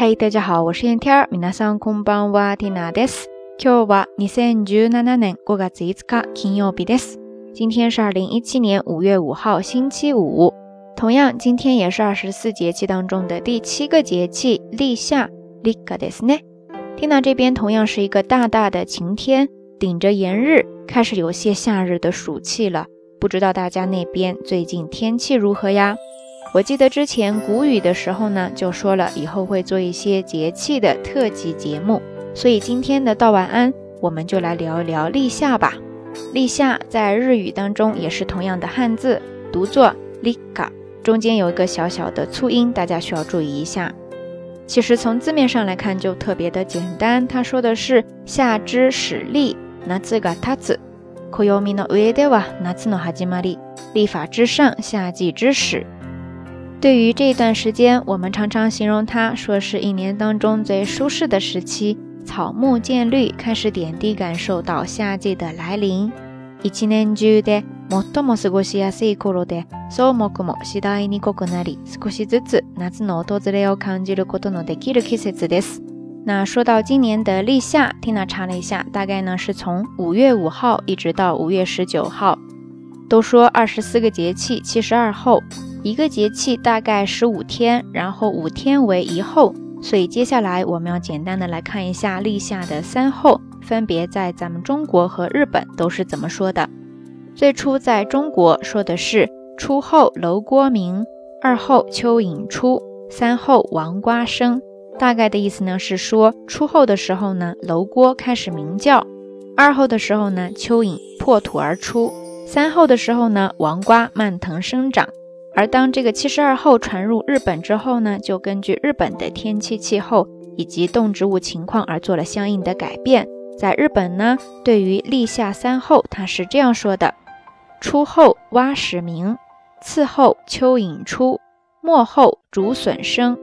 嗨，大家好，我是燕天儿。皆さんこんばんは、ティナです。今日は二千十七年五月五日、金曜日です。今天是二零一七年五月五号，星期五。同样，今天也是二十四节气当中的第七个节气立夏。立夏ですね。听到这边同样是一个大大的晴天，顶着炎日，开始有些夏日的暑气了。不知道大家那边最近天气如何呀？ 我记得之前谷雨的时候呢，就说了以后会做一些节气的特辑节目，所以今天的道晚安，我们就来聊一聊立夏吧。立夏在日语当中也是同样的汉字，读作立夏，中间有一个小小的促音，大家需要注意一下。其实从字面上来看就特别的简单，他说的是夏之始立，那这个它字，暦の上では夏の始まり，立法之上，夏季之始。 对于这段时间，我们常常形容它，说是一年当中最舒适的时期，草木渐绿，开始点滴感受到夏季的来临。一年中で最も過ごしやすい頃で、草木も次第に濃くなり、少しずつ夏の訪れを感じることのできる季節です。那说到今年的立夏，听娜查了一下，大概呢是从五月五号一直到五月十九号。都说二十四个节气，七十二候。 一个节气大概十五天，然后五天为一候，所以接下来我们要简单的来看一下立夏的三候，分别在咱们中国和日本都是怎么说的。最初在中国说的是初候楼郭鸣，二候蚯蚓出，三候王瓜生。大概的意思呢是说初候的时候呢楼郭开始鸣叫，二候的时候呢蚯蚓破土而出，三候的时候呢王瓜蔓藤生长。而当这个七十二候传入日本之后呢，就根据日本的天气气候以及动植物情况而做了相应的改变。在日本呢，对于立夏三候，它是这样说的：初候蛙始鸣，次候蚯蚓出，末候竹笋生。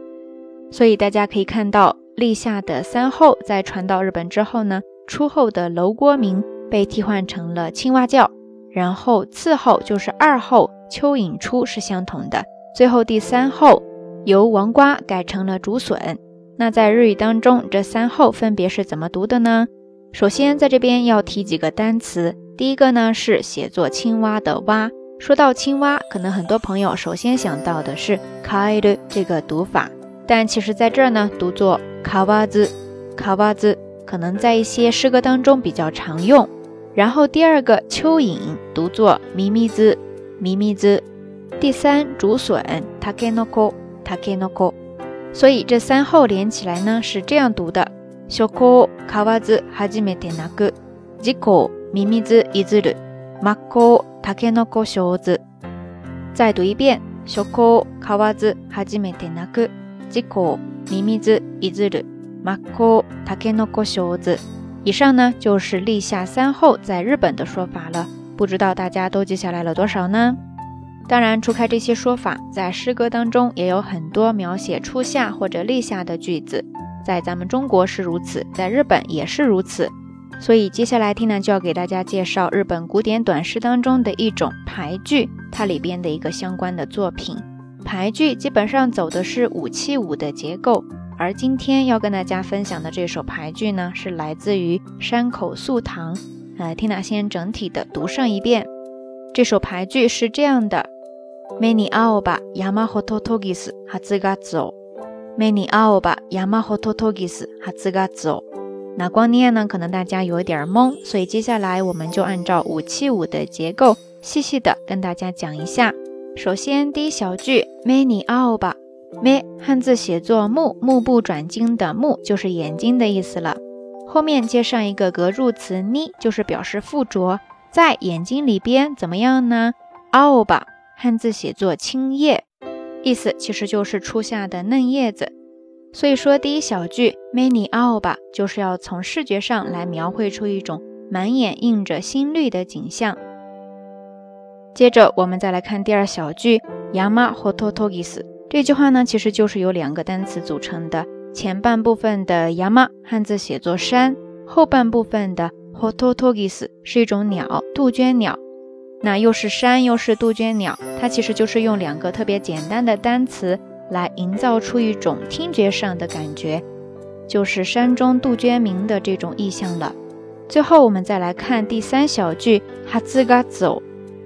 所以大家可以看到，立夏的三候在传到日本之后呢，初候的楼郭鸣被替换成了青蛙叫，然后次候就是二候。蚯蚓出是相同的，最后第三候由王瓜改成了竹笋。那在日语当中，这三候分别是怎么读的呢？首先在这边要提几个单词，第一个呢是写作青蛙的蛙。说到青蛙，可能很多朋友首先想到的是 kai 的这个读法，但其实在这儿呢读作卡哇兹，卡哇兹可能在一些诗歌当中比较常用。然后第二个蚯蚓读作 mimi 子咪咪兹。咪咪子，第三竹笋，takenoko takenoko，所以这三后连起来呢是这样读的：shoko kawazu hajimete naku jiko mimizu izuru mako takenoko shozu。再读一遍：shoko kawazu hajimete naku jiko mimizu izuru mako takenoko shozu。以上呢就是立夏三后在日本的说法了。不知道大家都记下来了多少呢？当然，除开这些说法，在诗歌当中也有很多描写初夏或者立夏的句子，在咱们中国是如此，在日本也是如此。所以接下来听呢就要给大家介绍日本古典短诗当中的一种排句，它里边的一个相关的作品。排句基本上走的是五七五的结构，而今天要跟大家分享的这首排句呢，是来自于山口素堂。来，听娜先整体的读上一遍。这首排句是这样的：Many aoba yamahototogis hatsugatsu。Many aoba yamahototogis hatsugatsu。那光念呢，可能大家有点懵，所以接下来我们就按照五七五的结构，细细的跟大家讲一下。首先，第一小句，Many aoba，me 汉字写作目，目不转睛的目，就是眼睛的意思了。后面接上一个格助词呢，就是表示附着在眼睛里边，怎么样呢？青吧，汉字写作青叶，意思其实就是初夏的嫩叶子。所以说第一小句 many 青吧，就是要从视觉上来描绘出一种满眼映着新绿的景象。接着我们再来看第二小句 yama hototogis，这句话呢其实就是由两个单词组成的。前半部分的 yama 汉字写作山，后半部分的 hototogis 是一种鸟，杜鹃鸟。那又是山又是杜鹃鸟，它其实就是用两个特别简单的单词来营造出一种听觉上的感觉，就是山中杜鹃鸣的这种意象了。最后，我们再来看第三小句，哈兹嘎走，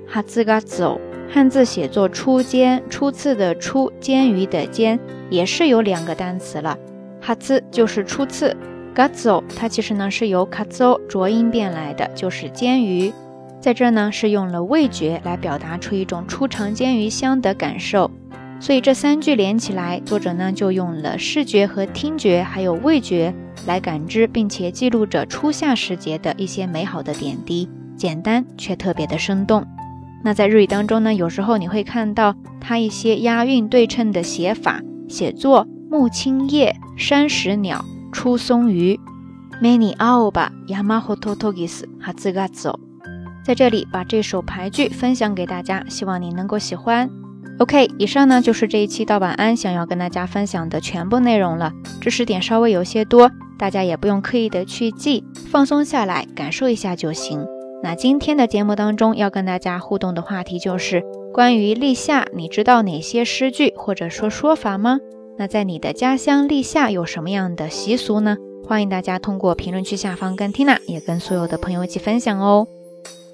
哈兹嘎走，汉字写作初间，初次的初，煎鱼的煎，也是有两个单词了。哈兹就是初次，嘎走它其实呢是由卡走浊音变来的，就是煎鱼。在这呢是用了味觉来表达出一种初尝煎鱼香的感受。所以这三句连起来，作者呢就用了视觉和听觉，还有味觉来感知，并且记录着初夏时节的一些美好的点滴，简单却特别的生动。那在日语当中呢，有时候你会看到它一些押韵对称的写法，写作木青叶、山石鸟、出松鱼。many aoba yamahototogis hazigatsu，。在这里把这首牌句分享给大家，希望你能够喜欢。OK，以上呢就是这一期盗版安想要跟大家分享的全部内容了。知识点稍微有些多，大家也不用刻意的去记，放松下来感受一下就行。那今天的节目当中要跟大家互动的话题就是关于立夏，你知道哪些诗句或者说说法吗？那在你的家乡立夏有什么样的习俗呢？欢迎大家通过评论区下方跟 Tina 也跟所有的朋友一起分享哦。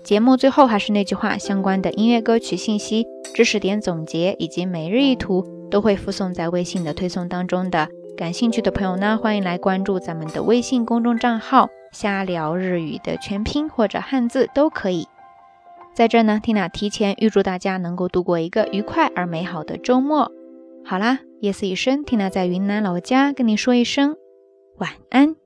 节目最后还是那句话，相关的音乐歌曲信息、知识点总结以及每日一图都会附送在微信的推送当中的。感兴趣的朋友呢，欢迎来关注咱们的微信公众账号“瞎聊日语”的全拼或者汉字都可以。在这呢，Tina 提前预祝大家能够度过一个愉快而美好的周末。好啦，夜色已深听他在云南老家跟你说一声晚安。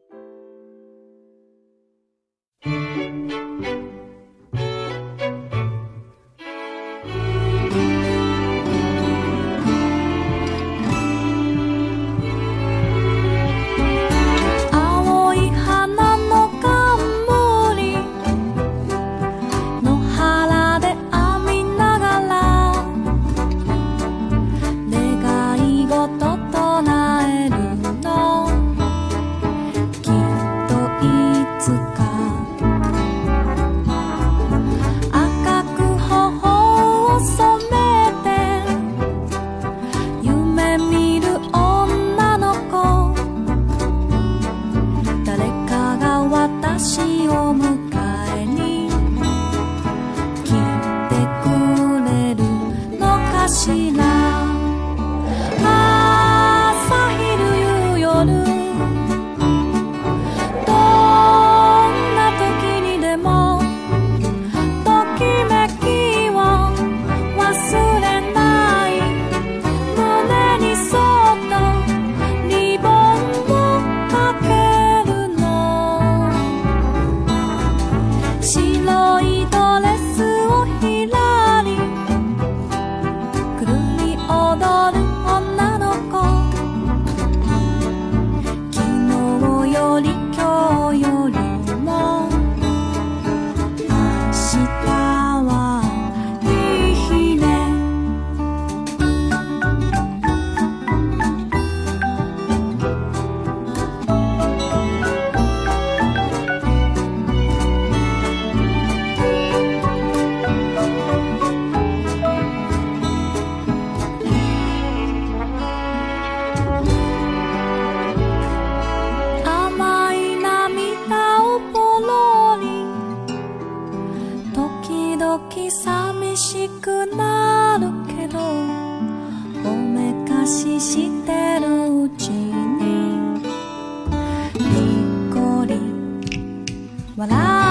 Well, I